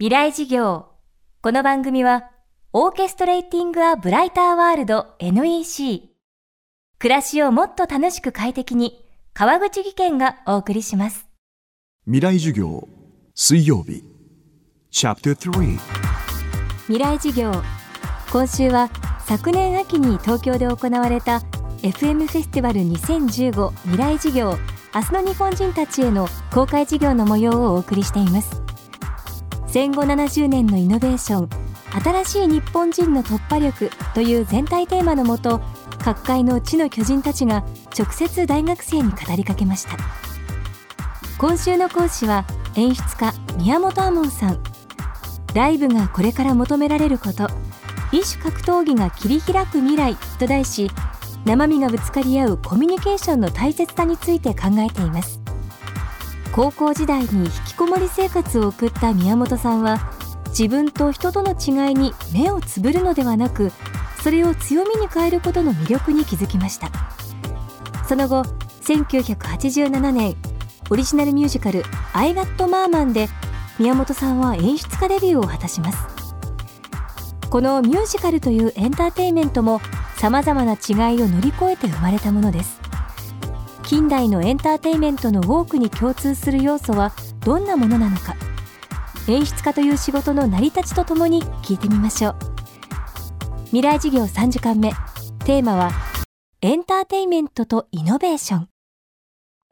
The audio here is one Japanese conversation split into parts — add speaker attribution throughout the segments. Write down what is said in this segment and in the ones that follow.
Speaker 1: 未来事業。この番組は、オーケストレーティング・ア・ブライター・ワールド NEC。暮らしをもっと楽しく快適に、川口義賢がお送りします。
Speaker 2: 未来授業水曜日チャプター3
Speaker 1: 未来事業。今週は、昨年秋に東京で行われた FM フェスティバル2015未来事業明日の日本人たちへの公開事業の模様をお送りしています戦後70年のイノベーション新しい日本人の突破力という全体テーマのもと各界の地の巨人たちが直接大学生に語りかけました。今週の講師は演出家宮本亞門さん。ライブがこれから求められること異種格闘技が切り開く未来と題し生身がぶつかり合うコミュニケーションの大切さについて考えています。高校時代に引きこもり生活を送った宮本さんは自分と人との違いに目をつぶるのではなくそれを強みに変えることの魅力に気づきました。その後1987年オリジナルミュージカル「アイガット・マーマン」で宮本さんは演出家デビューを果たします。このミュージカルというエンターテインメントもさまざまな違いを乗り越えて生まれたものです。近代のエンターテインメントの多くに共通する要素はどんなものなのか。演出家という仕事の成り立ちとともに聞いてみましょう。未来事業3時間目。テーマはエンターテインメントとイノベーション。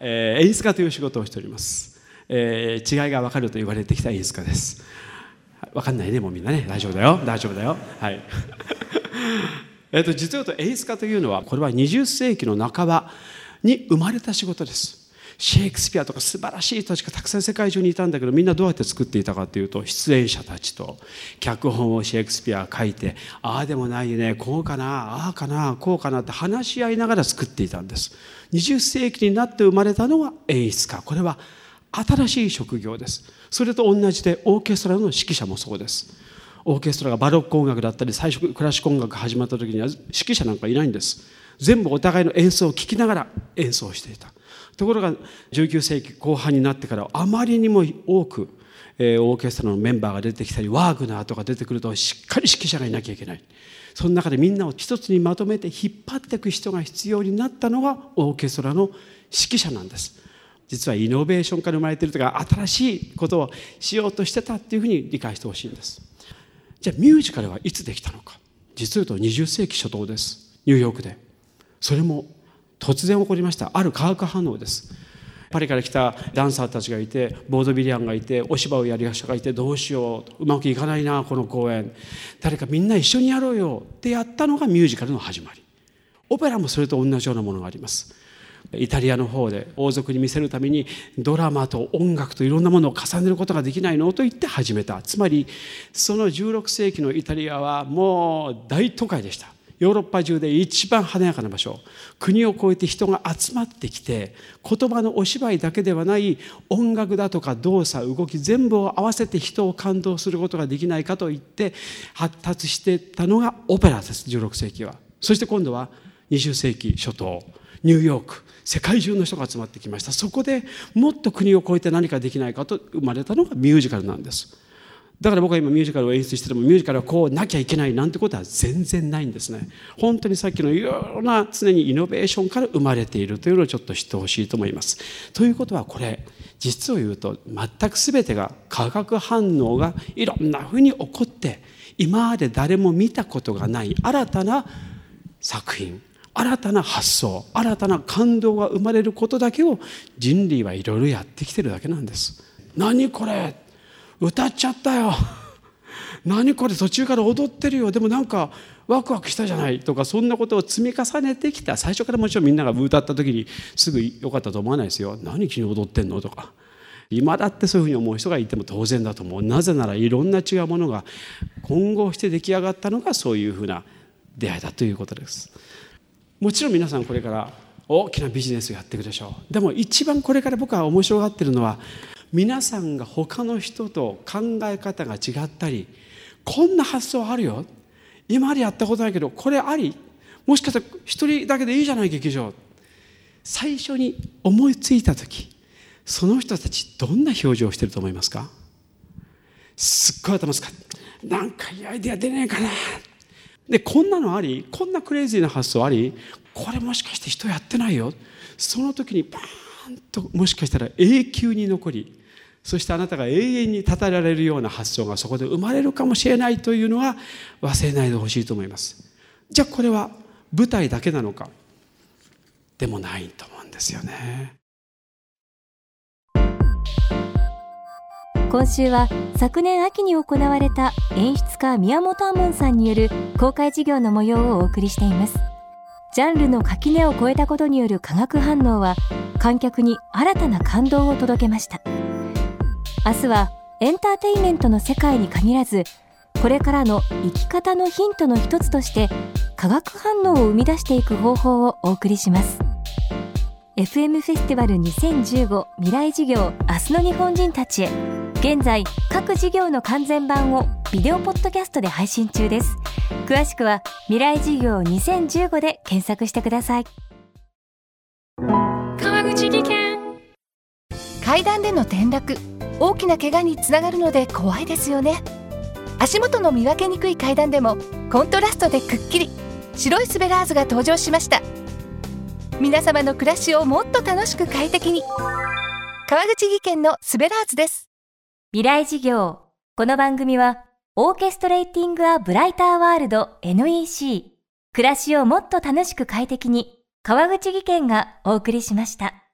Speaker 3: えー演出家という仕事をしております、えー違いが分かると言われてきた演出家です。分かんないねもうみんなね。大丈夫だよ。大丈夫だよ。はい。えっと実を言うと演出家というのはこれは20世紀の半ばに生まれた仕事です。シェイクスピアとか素晴らしい人たちがたくさん世界中にいたんだけどみんなどうやって作っていたかというと出演者たちと脚本をシェイクスピア書いてああでもないねこうかなああかなこうかなって話し合いながら作っていたんです。20世紀になって生まれたのが演出家。これは新しい職業です。それと同じでオーケストラの指揮者もそうです。オーケストラがバロック音楽だったり最初クラシック音楽始まった時には指揮者なんかいないんです。全部お互いの演奏を聴きながら演奏していた。ところが19世紀後半になってからあまりにも多く、えーオーケストラのメンバーが出てきたりワーグナーとか出てくるとしっかり指揮者がいなきゃいけない。その中でみんなを一つにまとめて引っ張っていく人が必要になったのがオーケストラの指揮者なんです。実はイノベーションから生まれているとか新しいことをしようとしてたっていうふうに理解してほしいんです。じゃあミュージカルはいつできたのか。実を言うと20世紀初頭です。ニューヨークで。それも突然起こりました。ある化学反応です。パリから来たダンサーたちがいてボードビリアンがいてお芝居をやりや人がいてどうしよううまくいかないなこの公演。誰かみんな一緒にやろうよってやったのがミュージカルの始まり。オペラもそれと同じようなものがあります。イタリアの方で王族に見せるためにドラマと音楽といろんなものを重ねることができないのと言って始めた。つまりその16世紀のイタリアはもう大都会でした。ヨーロッパ中で一番華やかな場所。国を越えて人が集まってきて言葉のお芝居だけではない音楽だとか動作動き全部を合わせて人を感動することができないかと言って発達してたのがオペラです。16世紀は。そして今度は20世紀初頭。ニューヨーク世界中の人が集まってきました。そこでもっと国を越えて何かできないかと生まれたのがミュージカルなんです。だから僕は今ミュージカルを演出しててもミュージカルはこうなきゃいけないなんてことは全然ないんですね。本当にさっきのいろいろな常にイノベーションから生まれているというのをちょっと知ってほしいと思います。ということはこれ実を言うと全く全てが化学反応がいろんなふうに起こって今まで誰も見たことがない新たな作品。新たな発想新たな感動が生まれることだけを人類はいろいろやってきてるだけなんです。何これ歌っちゃったよ。何これ途中から踊ってるよ。でもなんかワクワクしたじゃない。とかそんなことを積み重ねてきた。最初からもちろんみんなが歌った時にすぐ良かったと思わないですよ。何君踊ってんの？とか。今だってそういうふうに思う人がいても当然だと思う。なぜならいろんな違うものが混合して出来上がったのがそういうふうな出会いだということです。もちろん皆さんこれから大きなビジネスをやっていくでしょう。でも一番これから僕は面白がってるのは皆さんが他の人と考え方が違ったりこんな発想あるよ。今までやったことないけどこれあり。もしかしたら一人だけでいいじゃない劇場最初に思いついた時その人たちどんな表情をしてると思いますか？すっごい頭使ってなんかいいアイデア出ねえかな。でこんなのありこんなクレイジーな発想ありこれもしかして人やってないよ。その時にパーンともしかしたら永久に残りそしてあなたが永遠に立たられるような発想がそこで生まれるかもしれないというのは忘れないでほしいと思います。じゃあこれは舞台だけなのか？でもないと思うんですよね。
Speaker 1: 今週は昨年秋に行われた演出家宮本亞門さんによる公開授業の模様をお送りしています。ジャンルの垣根を越えたことによる化学反応は観客に新たな感動を届けました。明日はエンターテインメントの世界に限らずこれからの生き方のヒントの一つとして化学反応を生み出していく方法をお送りします。FM フェスティバル2015未来事業明日の日本人たちへ。現在各事業の完全版をビデオポッドキャストで配信中です。詳しくは未来事業2015で検索してください。
Speaker 4: 川口技研。階段での転落。大きな怪我につながるので怖いですよね。足元の見分けにくい階段でもコントラストでくっきり。白いスベラーズが登場しました。皆様の暮らしをもっと楽しく快適に。川口技研のスベラーズです
Speaker 1: 未来事業この番組はオーケストレーティング・ア・ブライター・ワールド NEC 暮らしをもっと楽しく快適に川口技研がお送りしました。